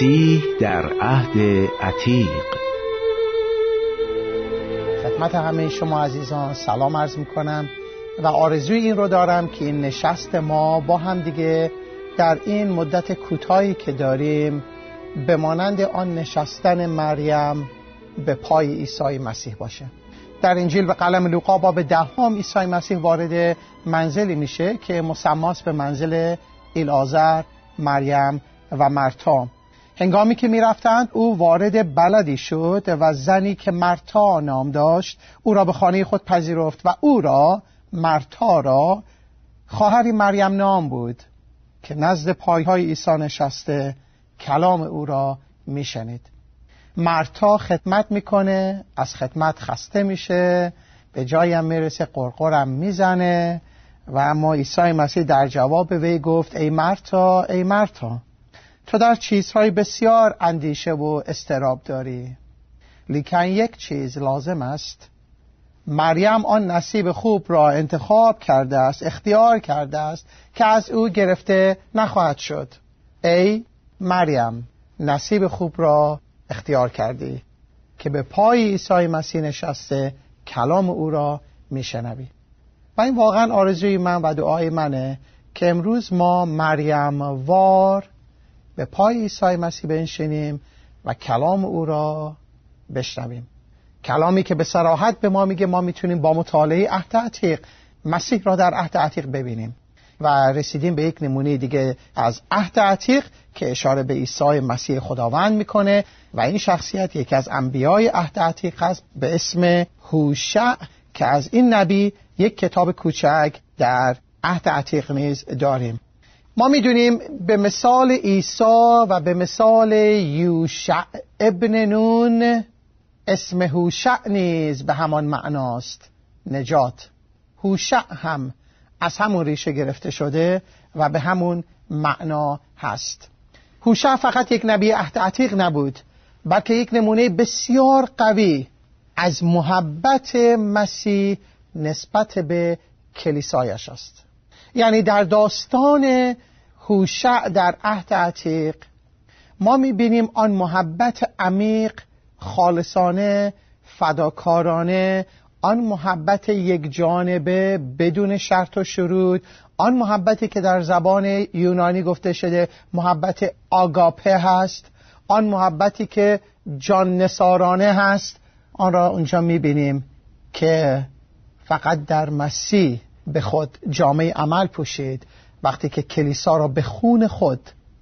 مسیح در عهد عتیق. خدمت همه شما عزیزان سلام عرض می کنم و آرزوی این رو دارم که این نشست ما با هم دیگه در این مدت کوتاهی که داریم به مانند آن نشستن مریم به پای عیسی مسیح باشه. در انجیل به قلم لوقا باب دهم عیسی مسیح وارد منزلی میشه که مسماس به منزل ایلازر مریم و مرتا هنگامی که می‌رفتند او وارد بلدی شد و زنی که مرتا نام داشت او را به خانه خود پذیرفت و او را مرتا را خواهری مریم نام بود که نزد پایهای عیسی نشسته کلام او را میشنید. مرتا خدمت می‌کنه از خدمت خسته میشه به جایم می‌رسه قرقرم می‌زنه و اما عیسی مسیح در جواب وی گفت ای مرتا ای مرتا. تو در چیزهای بسیار اندیشه و استراب داری. لیکن یک چیز لازم است. مریم آن نصیب خوب را انتخاب کرده است اختیار کرده است که از او گرفته نخواهد شد. ای مریم نصیب خوب را اختیار کردی که به پای عیسی مسیح نشسته کلام او را میشنوی. و این واقعا آرزوی من و دعای منه که امروز ما مریم وار به پای عیسی مسیح بنشینیم و کلام او را بشنویم. کلامی که به سراحت به ما میگه ما می‌تونیم با مطالعه عهد عتیق مسیح را در عهد عتیق ببینیم. و رسیدیم به یک نمونه دیگه از عهد عتیق که اشاره به عیسی مسیح خداوند می‌کنه و این شخصیت یکی از انبیای عهد عتیق است به اسم هوشع که از این نبی یک کتاب کوچک در عهد عتیق نیز داریم. ما می‌دونیم به مثال عیسی و به مثال یوشع ابن نون اسم هوشع نیز به همان معناست. نجات. هوشع هم از همون ریشه گرفته شده و به همون معنا هست. هوشع فقط یک نبی عهد عتیق نبود بلکه یک نمونه بسیار قوی از محبت مسیح نسبت به کلیسایش است. یعنی در داستان هوشع در عهد عتیق. ما می‌بینیم آن محبت عمیق خالصانه فداکارانه آن محبت یک جانبه بدون شرط و شروط آن محبتی که در زبان یونانی گفته شده محبت آگاپه هست آن محبتی که جان نسارانه هست. آن را اونجا می‌بینیم که فقط در مسیح به خود جامعه عمل پوشید. وقتی که کلیسا را به خون خود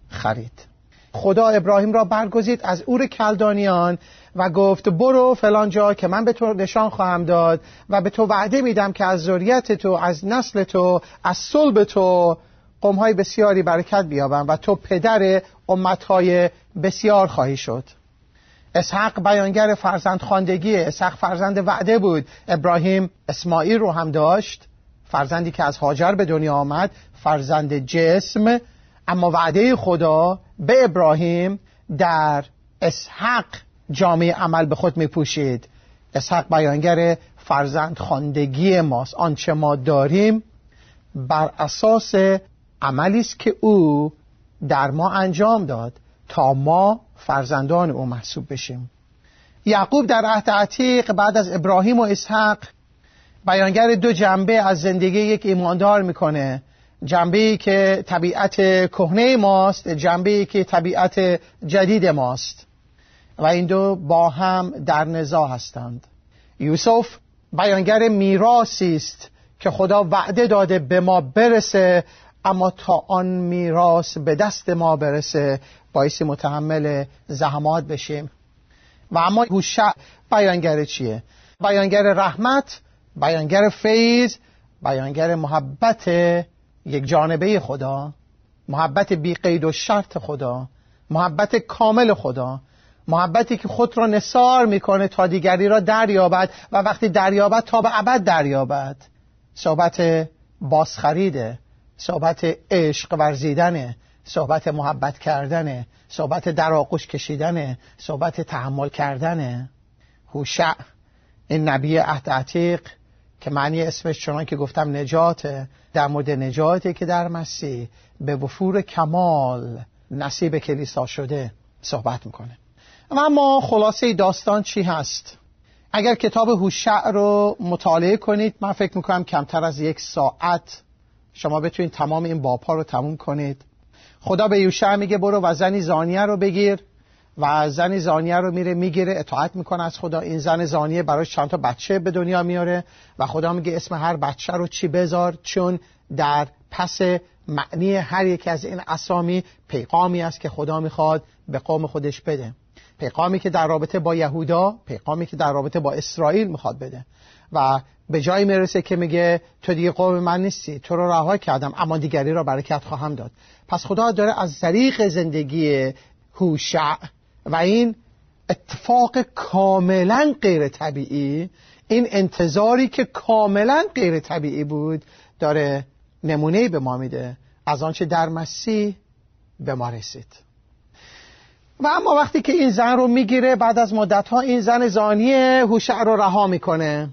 خرید. خدا ابراهیم را برگزید از اور کلدانیان و گفت برو فلان جا که من به تو نشان خواهم داد و به تو وعده میدم که از ذریت تو از نسل تو از صلب تو قومهای بسیاری برکت بیابم و تو پدر امتهای بسیار خواهی شد. اسحق بیانگر فرزند خاندگی اسحق فرزند وعده بود. ابراهیم اسماعیل رو هم داشت. فرزندی که از هاجر به دنیا آمد فرزند جسم. اما وعده خدا به ابراهیم در اسحق جامعه عمل به خود می پوشید اسحق بیانگر فرزند خاندگی ماست. آنچه ما داریم بر اساس عملی است که او در ما انجام داد تا ما فرزندان او محسوب بشیم. یعقوب در عهد عتیق بعد از ابراهیم و اسحق بیانگر دو جنبه از زندگی یک ایماندار می‌کنه. جنبه که طبیعت کهنه ماست جنبه که طبیعت جدید ماست. و این دو با هم در نزاع هستند. یوسف بیانگر میراثی است که خدا وعده داده به ما برسه اما تا آن میراث به دست ما برسه باعث متحمل زحمات بشیم. و اما هوشع بیانگر چیه؟ بیانگر رحمت بیانگر فیض بیانگر محبت یک جانبه خدا محبت بی قید و شرط خدا محبت کامل خدا محبتی که خود را نصار می‌کنه تا دیگری را دریابد و وقتی دریابد تا به ابد دریابد. صحبت بازخریده صحبت عشق ورزیدنه صحبت محبت کردنه صحبت در آغوش کشیدنه صحبت تحمل کردنه هوشع این نبی عهد عتیق که معنی اسمش چنان که گفتم نجاته در مورد نجاتی که در مسیح به وفور کمال نصیب کلیسا شده صحبت می‌کنه. و اما خلاصه داستان چی هست؟ اگر کتاب هوشع رو مطالعه کنید من فکر می‌کنم کمتر از یک ساعت شما بتونید تمام این باپا رو تموم کنید. خدا به یوشع میگه برو و زنی زانیه رو بگیر. و زن زانیه رو میره می‌گیره اطاعت می‌کنه از خدا. این زن زانیه براش چند تا بچه به دنیا میاره و خدا میگه اسم هر بچه رو چی بذار چون در پس معنی هر یک از این اسامی پیغامی است که خدا می‌خواد به قوم خودش بده. پیغامی که در رابطه با یهودا پیغامی که در رابطه با اسرائیل می‌خواد بده. و به جایی می‌رسه که میگه تو دیگه قوم من نیستی تو رو رها کردم اما دیگری را برکت خواهم داد. پس خدا داره از طریق زندگی هوشع و این اتفاق کاملا غیر طبیعی این انتظاری که کاملا غیر طبیعی بود داره نمونه به ما میده. از آنچه در مسیح به ما رسید. و اما وقتی که این زن رو می‌گیره بعد از مدت ها این زن زانی هوشع رو رها می‌کنه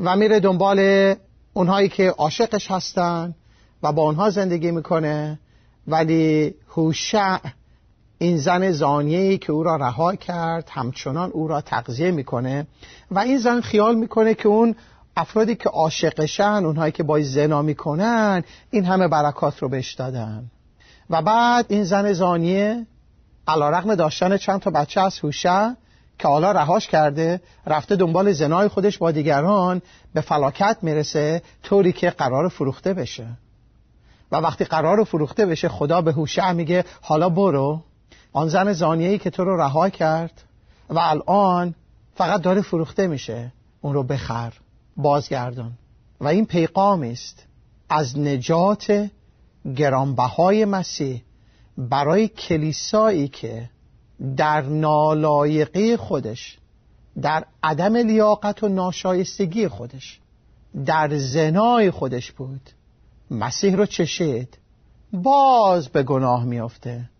و میره دنبال اونهایی که عاشقش هستن و با اونها زندگی می‌کنه ولی هوشع این زن زانیه‌ای که او را رها کرد همچنان او را تغذیه می‌کنه و این زن خیال می‌کنه که اون افرادی که عاشقشن اونهایی که با زنا می‌کنن این همه برکات رو بهش دادن. و بعد این زن زانیه علا رقم داشتن چند تا بچه از هوشع که حالا رهاش کرده رفته دنبال زنای خودش با دیگران به فلاکت می‌رسه طوری که قرار فروخته بشه. و وقتی قرار فروخته بشه خدا به هوشع میگه حالا برو. آن زن زانیهی که تو رو رها کرد و الان فقط داره فروخته میشه اون رو بخر بازگردان. و این پیغام است از نجات گرانبهای مسیح برای کلیسایی که در نالایقی خودش در عدم لیاقت و ناشایستگی خودش در زنای خودش بود. مسیح رو چشید. باز به گناه میافته.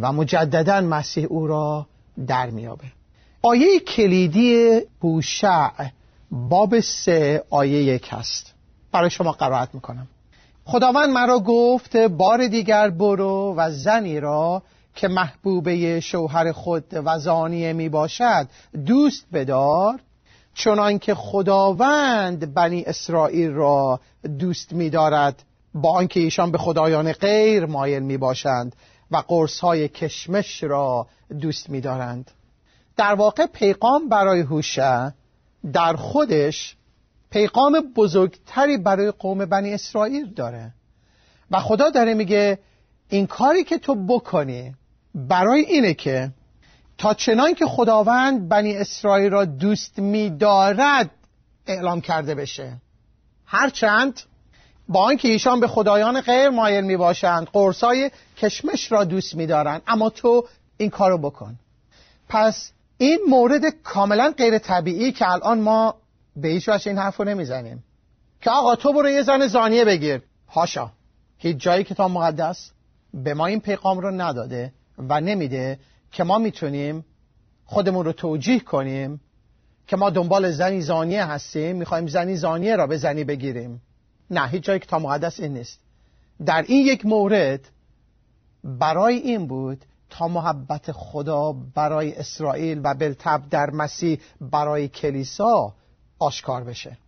و مجددا مسیح او را در میابه آیه کلیدی بوشع باب سه آیه یک هست. برای شما قرائت می‌کنم. خداوند مرا گفت بار دیگر برو و زنی را که محبوبه شوهر خود و زانیه می باشد دوست بدار چنان که خداوند بنی اسرائیل را دوست می دارد با آنکه ایشان به خدایان غیر مایل می باشند و قرص های کشمش را دوست می دارند در واقع پیغام برای هوشه در خودش پیغام بزرگتری برای قوم بنی اسرائیل داره. و خدا داره میگه این کاری که تو بکنی برای اینه که تا چنان که خداوند بنی اسرائیل را دوست میدارد اعلام کرده بشه. هرچند با آنکه ایشان به خدایان غیر مایل می باشند قرصای کشمش را دوست می دارند اما تو این کارو بکن. پس این مورد کاملا غیر طبیعی که الان ما به هیچ وجه این حرف رو نمی‌زنیم. که آقا تو برو یه زن زانیه بگیر. هاشا هیچ جایی کتاب مقدس به ما این پیغام رو نداده و نمیده که ما می‌تونیم خودمون رو توجیه کنیم که ما دنبال زنی زانیه هستیم می‌خوایم زنی زانیه را به زنی بگیریم. نه هیچ جایی کتاب مقدس این نیست. در این یک مورد برای این بود تا محبت خدا برای اسرائیل و بالطب در مسیح برای کلیسا آشکار بشه.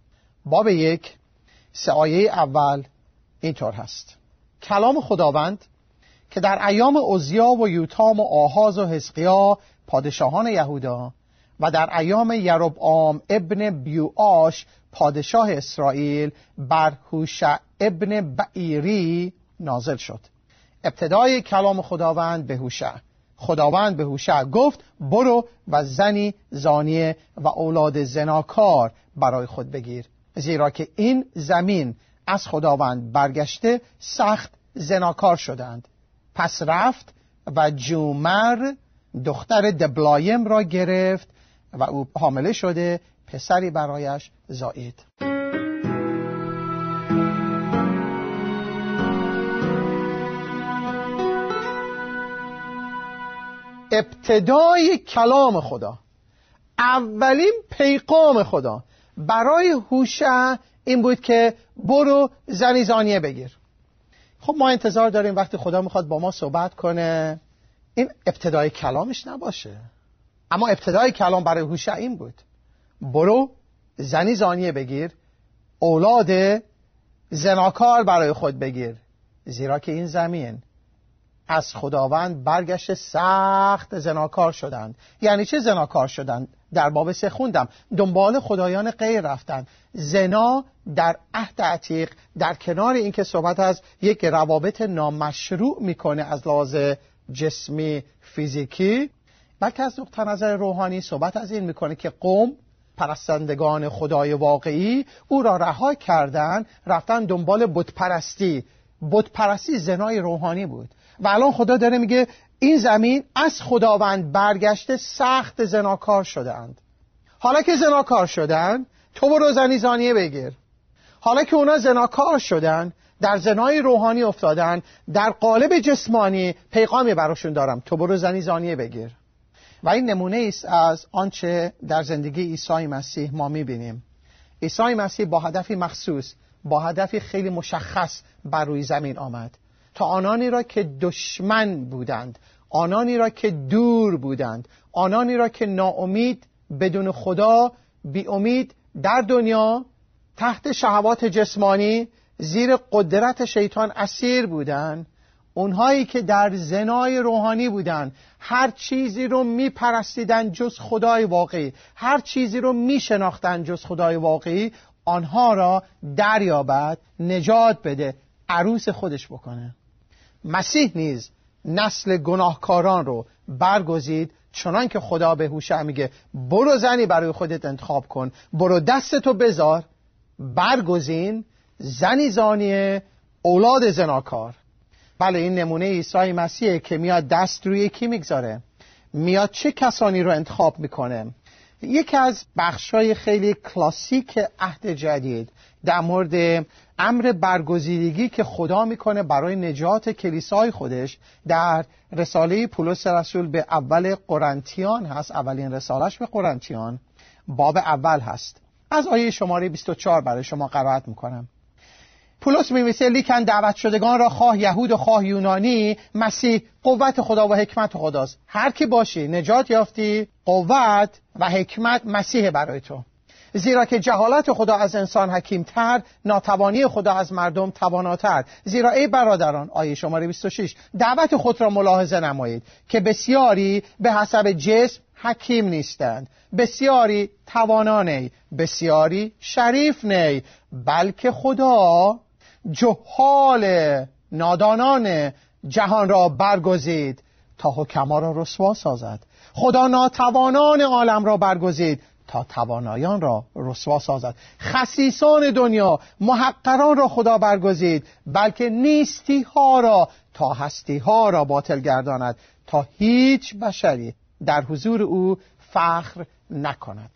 باب یک سه آیه اول اینطور هست. کلام خداوند که در ایام اوزیا و یوتام و آهاز و حزقیا پادشاهان یهودا و در ایام یربعام ابن بیوآش پادشاه اسرائیل بر هوشع ابن بعیری نازل شد. ابتدای کلام خداوند به هوشع خداوند به هوشع گفت برو و زنی زانیه و اولاد زناکار برای خود بگیر. زیرا که این زمین از خداوند برگشته سخت زناکار شدند. پس رفت و جومر دختر دبلایم را گرفت و او حامله شده پسری برایش زایید ابتدای کلام خدا اولین پیغام خدا برای هوشع این بود که برو زنی زانیه بگیر. خب ما انتظار داریم وقتی خدا می‌خواد با ما صحبت کنه این ابتدای کلامش نباشه. اما ابتدای کلام برای هوشع این بود. برو زنی زانیه بگیر اولاد زناکار برای خود بگیر. زیرا که این زمین از خداوند برگشت سخت زناکار شدند. یعنی چه زناکار شدند؟ در باب سه خوندم. دنبال خدایان غیر رفتند زنا در عهد عتیق در کنار اینکه صحبت از یک روابط نامشروع می‌کنه از لحاظ جسمی فیزیکی بلکه از نقطه نظر روحانی صحبت از این می‌کنه که قوم پرستندگان خدای واقعی او را رها کردن رفتن دنبال بتپرستی. بتپرستی زنای روحانی بود. و الان خدا داره میگه این زمین از خداوند برگشته سخت زناکار شدند حالا که زناکار شدن تو برو زنی زانیه بگیر. حالا که اونا زناکار شدن در زنای روحانی افتادن در قالب جسمانی پیغامی براشون دارم. تو برو زنی زانیه بگیر. و این نمونه است از آنچه در زندگی عیسی مسیح ما می‌بینیم. عیسی مسیح با هدفی مخصوص با هدفی خیلی مشخص بر روی زمین آمد. تا آنانی را که دشمن بودند آنانی را که دور بودند آنانی را که ناامید بدون خدا بی امید در دنیا تحت شهوات جسمانی زیر قدرت شیطان اسیر بودند. اونهایی که در زنای روحانی بودند هر چیزی رو میپرستیدن جز خدای واقعی هر چیزی رو میشناختن جز خدای واقعی آنها را دریابد نجات بده عروس خودش بکنه. مسیح نیز نسل گناهکاران رو برگزید چنان که خدا به هوشع میگه برو زنی برای خودت انتخاب کن برو دستتو بذار برگزین زنی زانیه اولاد زناکار. بله این نمونه عیسی مسیحه که میاد دست روی کی می‌گذاره؟ میاد چه کسانی رو انتخاب می‌کنه؟ یکی از بخشای خیلی کلاسیک عهد جدید در مورد امر برگزیدگی که خدا می‌کنه برای نجات کلیسای خودش در رساله پولس رسول به اول قرنتیان هست. اولین رسالش به قرنتیان باب اول هست. از آیه شماره 24 برای شما قرائت می‌کنم. پولس میمیسه لیکن دعوت شدگان را خواه یهود و خواه یونانی مسیح قوت خدا و حکمت خداست. هر کی باشی نجات یافتی قوت و حکمت مسیح برای تو. زیرا که جهالت خدا از انسان حکیمتر ناتوانی خدا از مردم تواناتر. زیرا ای برادران آیه شماره 26 دعوت خود را ملاحظه نمایید که بسیاری به حسب جسم حکیم نیستند. بسیاری توانا نی بسیاری شریف نی بلکه خدا جهال نادانان جهان را برگزید تا حکما را رسوا سازد. خدا ناتوانان عالم را برگزید تا توانایان را رسوا سازد. خسیسان دنیا محقران را خدا برگزید بلکه نیستی ها را تا هستی ها را باطل گرداند تا هیچ بشری در حضور او فخر نکند.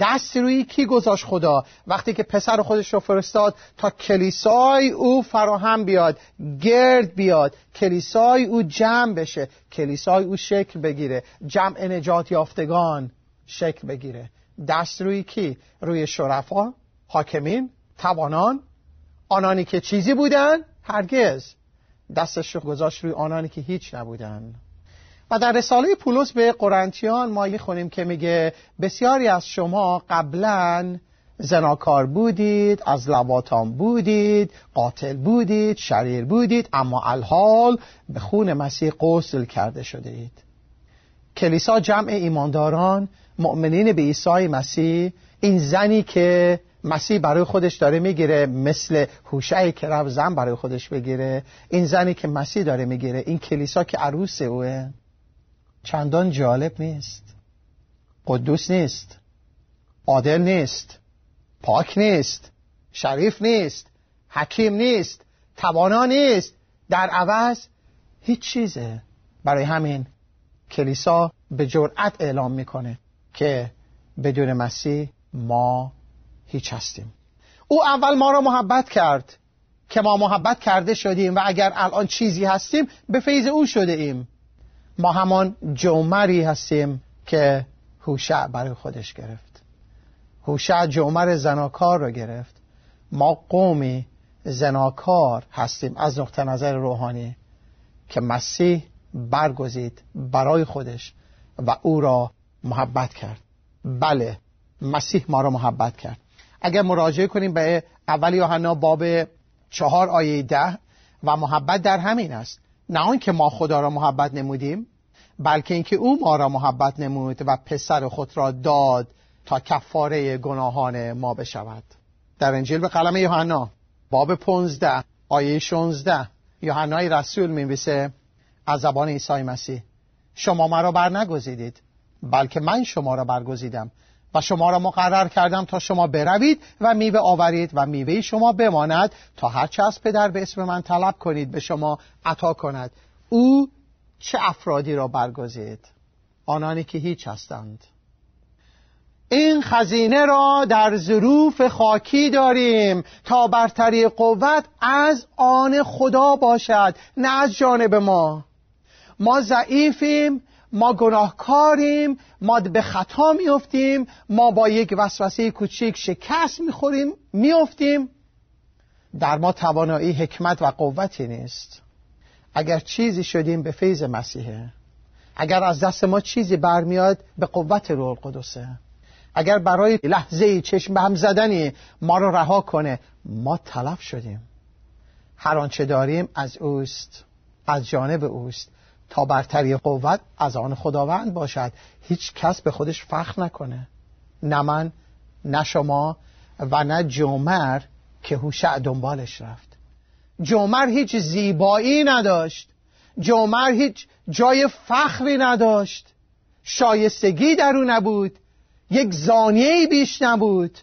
دست روی کی گذاشت خدا؟ وقتی که پسر خودش رو فرستاد تا کلیسای او فراهم بیاد گرد بیاد کلیسای او جمع بشه کلیسای او شکل بگیره جمع نجات یافتگان شکل بگیره. دست روی کی؟ روی شرفا حاکمین توانان. آنانی که چیزی بودن هرگز. دستش رو گذاشت روی آنانی که هیچ نبودن. و در رساله پولس به قرنتیان ما خونیم که میگه بسیاری از شما قبلا زناکار بودید از لواتان بودید قاتل بودید شریر بودید اما الحال به خون مسیح غسل کرده شده اید کلیسا جمع ایمانداران مؤمنین به عیسی مسیح این زنی که مسیح برای خودش داره می‌گیره مثل هوشعی که رفت زن برای خودش بگیره این زنی که مسیح داره می‌گیره این کلیسا که عروس اوه. چندان جالب نیست. قدوس نیست. عادل نیست. پاک نیست. شریف نیست. حکیم نیست. توانا نیست. در عوض هیچ چیزه. برای همین کلیسا به جرأت اعلام می‌کنه که بدون مسیح ما هیچ هستیم. او اول ما را محبت کرد که ما محبت کرده شدیم و اگر الان چیزی هستیم به فیض او شده ایم. ما همان جومری هستیم که هوشع برای خودش گرفت. هوشع جومر زناکار رو گرفت. ما قومی زناکار هستیم از نقطه نظر روحانی که مسیح برگزید برای خودش و او را محبت کرد. بله مسیح ما را محبت کرد. اگر مراجعه کنیم به اول یوحنا باب چهار آیه ده و محبت در همین است. نه آنکه ما خدا را محبت نمودیم بلکه اینکه او ما را محبت نمود و پسر خود را داد تا کفاره گناهان ما بشود. در انجیل به قلم یوحنا باب 15 آیه 16 یوحنای رسول می‌نویسه از زبان عیسی مسیح شما مرا بر نگزیدید بلکه من شما را برگزیدم و شما را مقرر کردم تا شما بروید و میوه آورید و میوه شما بماند تا هرچه از پدر به اسم من طلب کنید به شما عطا کند. او چه افرادی را برگزید؟ آنانی که هیچ هستند. این خزینه را در ظروف خاکی داریم تا برتری قوت از آن خدا باشد نه از جانب ما. ما ضعیفیم ما گناهکاریم ما به خطا میافتیم ما با یک وسوسه کوچیک شکست می‌خوریم میافتیم در ما توانایی حکمت و قوتی نیست. اگر چیزی شدیم به فیض مسیحه. اگر از دست ما چیزی برمیاد به قوت روح القدسه. اگر برای لحظه چشم به هم زدنی ما رو رها کنه ما تلف شدیم. هر آنچه داریم از اوست از جانب اوست. تا برتری قوت از آن خداوند باشد. هیچ کس به خودش فخر نکنه. نه من نه شما و نه جومر که هوشع دنبالش رفت. جومر هیچ زیبایی نداشت. جومر هیچ جای فخری نداشت. شایستگی در او نبود. یک زانیه بیش نبود.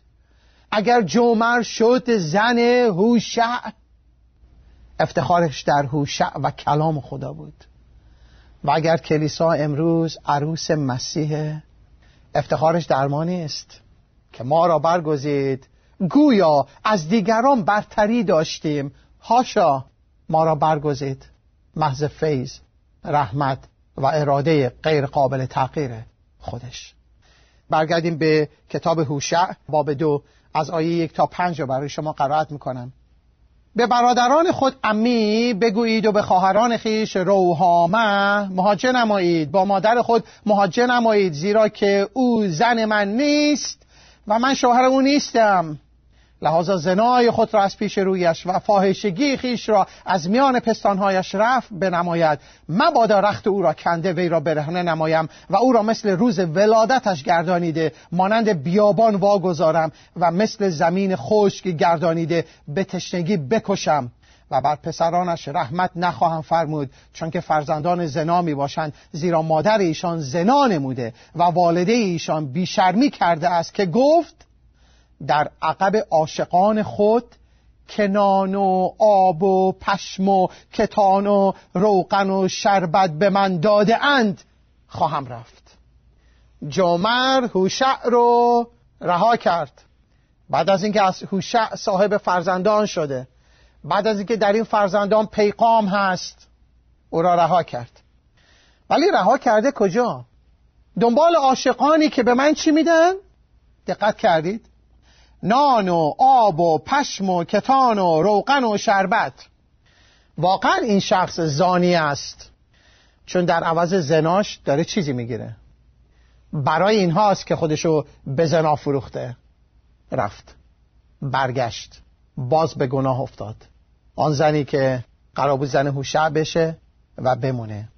اگر جومر شد زن هوشع افتخارش در هوشع و کلام خدا بود. و اگر کلیسا امروز عروس مسیح افتخارش در ما نیست که ما را برگزید گویا از دیگران برتری داشتیم. هاشا ما را برگزید. محض فیض رحمت و اراده غیر قابل تغییر خودش. برگردیم به کتاب هوشع باب دو از آیه یک تا پنج رو برای شما قرائت می‌کنم. به برادران خود امی بگویید و به خواهران خیش روحامه مهاجه نمایید. با مادر خود مهاجه نمایید زیرا که او زن من نیست و من شوهر او نیستم. لحاظا زنای خود را از پیش رویش و فاحشگی خیش را از میان پستانهایش رفت بنماید مبادا رخت او را کنده وی را برهنه نمایم و او را مثل روز ولادتش گردانیده. مانند بیابان واگذارم و مثل زمین خشک گردانیده. به تشنگی بکشم و بر پسرانش رحمت نخواهم فرمود چون که فرزندان زنا می باشند زیرا مادر ایشان زنا نموده و والده ایشان بیشرمی کرده است که گفت در عقب عاشقان خود کنان و آب و پشم و کتان و روغن و شربت به من داده اند خواهم رفت. جمر هوشع رو رها کرد. بعد از اینکه از هوشع صاحب فرزندان شده بعد از اینکه در این فرزندان پیغام هست او را رها کرد. ولی رها کرده کجا؟ دنبال عاشقانی که به من چی میدن؟ دقت کردید. نان و آب و پشم و کتان و روغن و شربت. واقعا این شخص زانی است. چون در عوض زناش داره چیزی می‌گیره. برای این هاست که خودشو به زنا فروخته. رفت. برگشت. باز به گناه افتاد. آن زنی که قرار بود زن هوشع بشه و بمونه.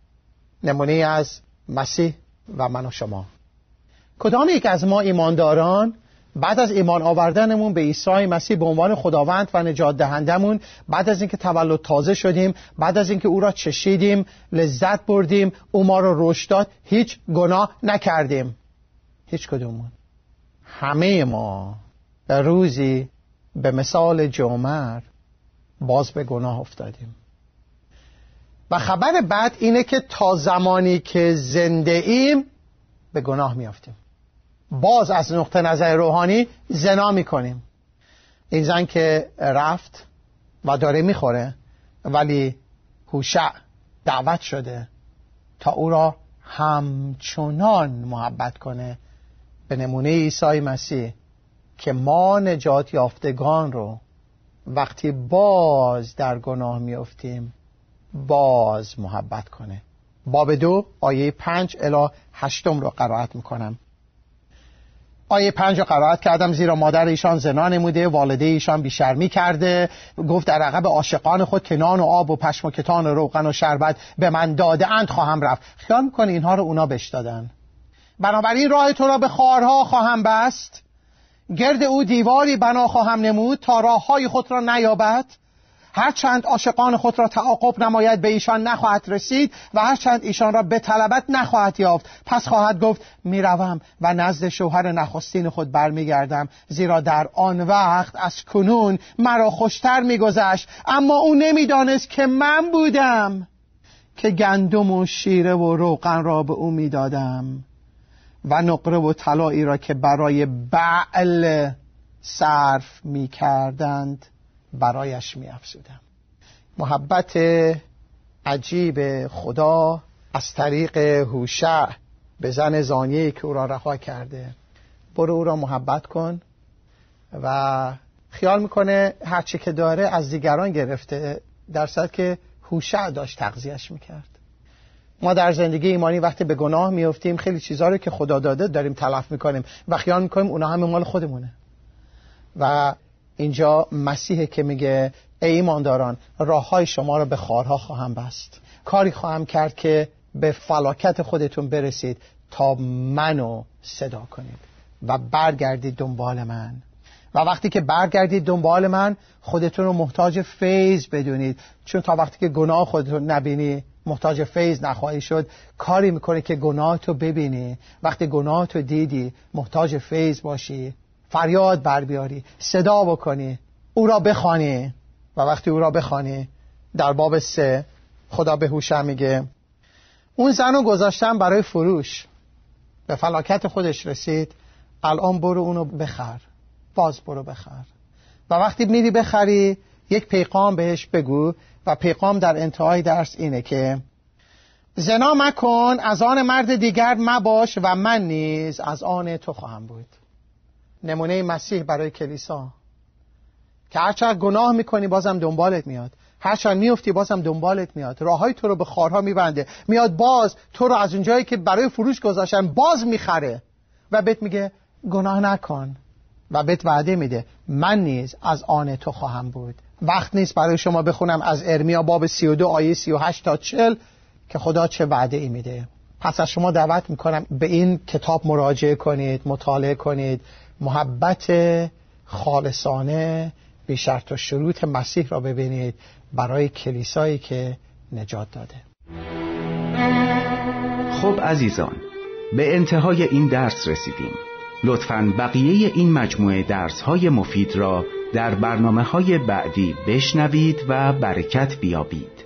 نمونه از مسیح و من و شما. کدام یک از ما ایمانداران بعد از ایمان آوردنمون به عیسی مسیح به عنوان خداوند و نجات دهندمون بعد از اینکه تولد تازه شدیم بعد از اینکه او را چشیدیم لذت بردیم او ما را رشد داد هیچ گناه نکردیم. هیچ کدومون. همه ما به روزی به مثال جمر باز به گناه افتادیم. و خبر بعد اینه که تا زمانی که زنده ایم به گناه میافتیم. باز از نقطه نظر روحانی زنا می‌کنیم. این زن که رفت و داره می‌خوره ولی هوشع دعوت شده تا او را همچنان محبت کنه به نمونه عیسی مسیح که ما نجات یافتگان رو وقتی باز در گناه میافتیم باز محبت کنه. باب دو آیه پنج الا هشتم رو قرائت می‌کنم. آیه پنج رو قرائت کردم زیرا مادر ایشان زنا نموده والده ایشان بیشرمی کرده. گفت در عقب عاشقان خود کنان و آب و پشم و کتان و روغن و شربت به من داده اند خواهم رفت. خیال می‌کنه اینها رو اونا بش دادن بنابراین راه تو را به خارها خواهم بست. گرد او دیواری بنا خواهم نمود تا راه های خود را نیابد. هرچند عاشقان خود را تعاقب نماید به ایشان نخواهد رسید و هرچند ایشان را به طلبت نخواهد یافت. پس خواهد گفت می‌روم و نزد شوهر نخستین خود برمیگردم زیرا در آن وقت از کنون مرا خوشتر میگذشت. اما او نمی‌دانست که من بودم که گندم و شیره و روغن را به او می‌دادم و نقره و طلایی را که برای بعل صرف می کردند برایش می افزودم محبت عجیب خدا از طریق هوشع به زن زانیه که او را رها کرده. برو او را محبت کن و خیال می‌کنه هرچی که داره از دیگران گرفته در که هوشع داشت تغذیهش می‌کرد. ما در زندگی ایمانی وقتی به گناه میفتیم خیلی چیزها رو که خدا داده داریم تلف می‌کنیم و خیال می‌کنیم اونا همه مال خودمونه. و اینجا مسیح که میگه ای ایمانداران راه های شما رو به خارها خواهم بست. کاری خواهم کرد که به فلاکت خودتون برسید تا منو صدا کنید و برگردید دنبال من. و وقتی که برگردید دنبال من خودتون رو محتاج فیض بدونید. چون تا وقتی که گناه خودتون نبینی محتاج فیض نخواهی شد کاری می‌کنه که گناه تو ببینی. وقتی گناه تو دیدی محتاج فیض باشی. فریاد بر بیاری صدا بکنی او را بخوانی. و وقتی او را بخوانی در باب سه خدا به هوشم میگه اون زن رو گذاشتم برای فروش. به فلاکت خودش رسید الان برو اونو بخر. باز برو بخر. و وقتی میری بخری یک پیغام بهش بگو و پیغام در انتهای درس اینه که زنا مکن از آن مرد دیگر مباش و من نیز از آن تو خواهم بود. نمونه مسیح برای کلیسا. که هرچند گناه می‌کنی بازم دنبالت میاد. هرچند میفتی بازم دنبالت میاد. راههای تو رو به خارها میبنده. میاد باز تو رو از اونجایی که برای فروش گذاشتن باز می‌خره. و بهت میگه گناه نکن. و بهت وعده میده من نیز از آن تو خواهم بود. وقت نیست برای شما بخونم از ارمیا باب 32 آیه 38 تا 40 که خدا چه وعده ای میده. پس از شما دعوت می‌کنم به این کتاب مراجعه کنید مطالعه کنید. محبت خالصانه بی شرط و شروط مسیح را ببینید برای کلیسایی که نجات داده. خب عزیزان به انتهای این درس رسیدیم. لطفا بقیه این مجموعه درس های مفید را در برنامه های بعدی بشنوید و برکت بیابید.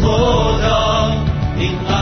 获得平安。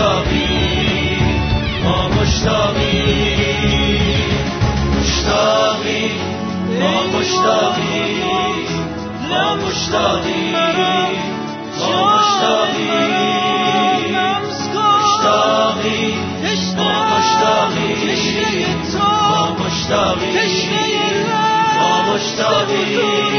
مشتاقی ما مشتاقی. مشتاقی ما مشتاقی. ما مشتاقی. ما مشتاقی. مشتاقی. ما مشتاقی. ما مشتاقی. ما مشتاقی. مشتاقی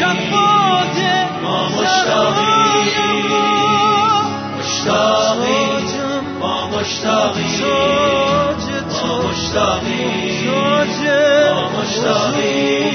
مشتاقی ما مشتاقی مشتاقی ما مشتاقی ما مشتاقی ما مشتاقی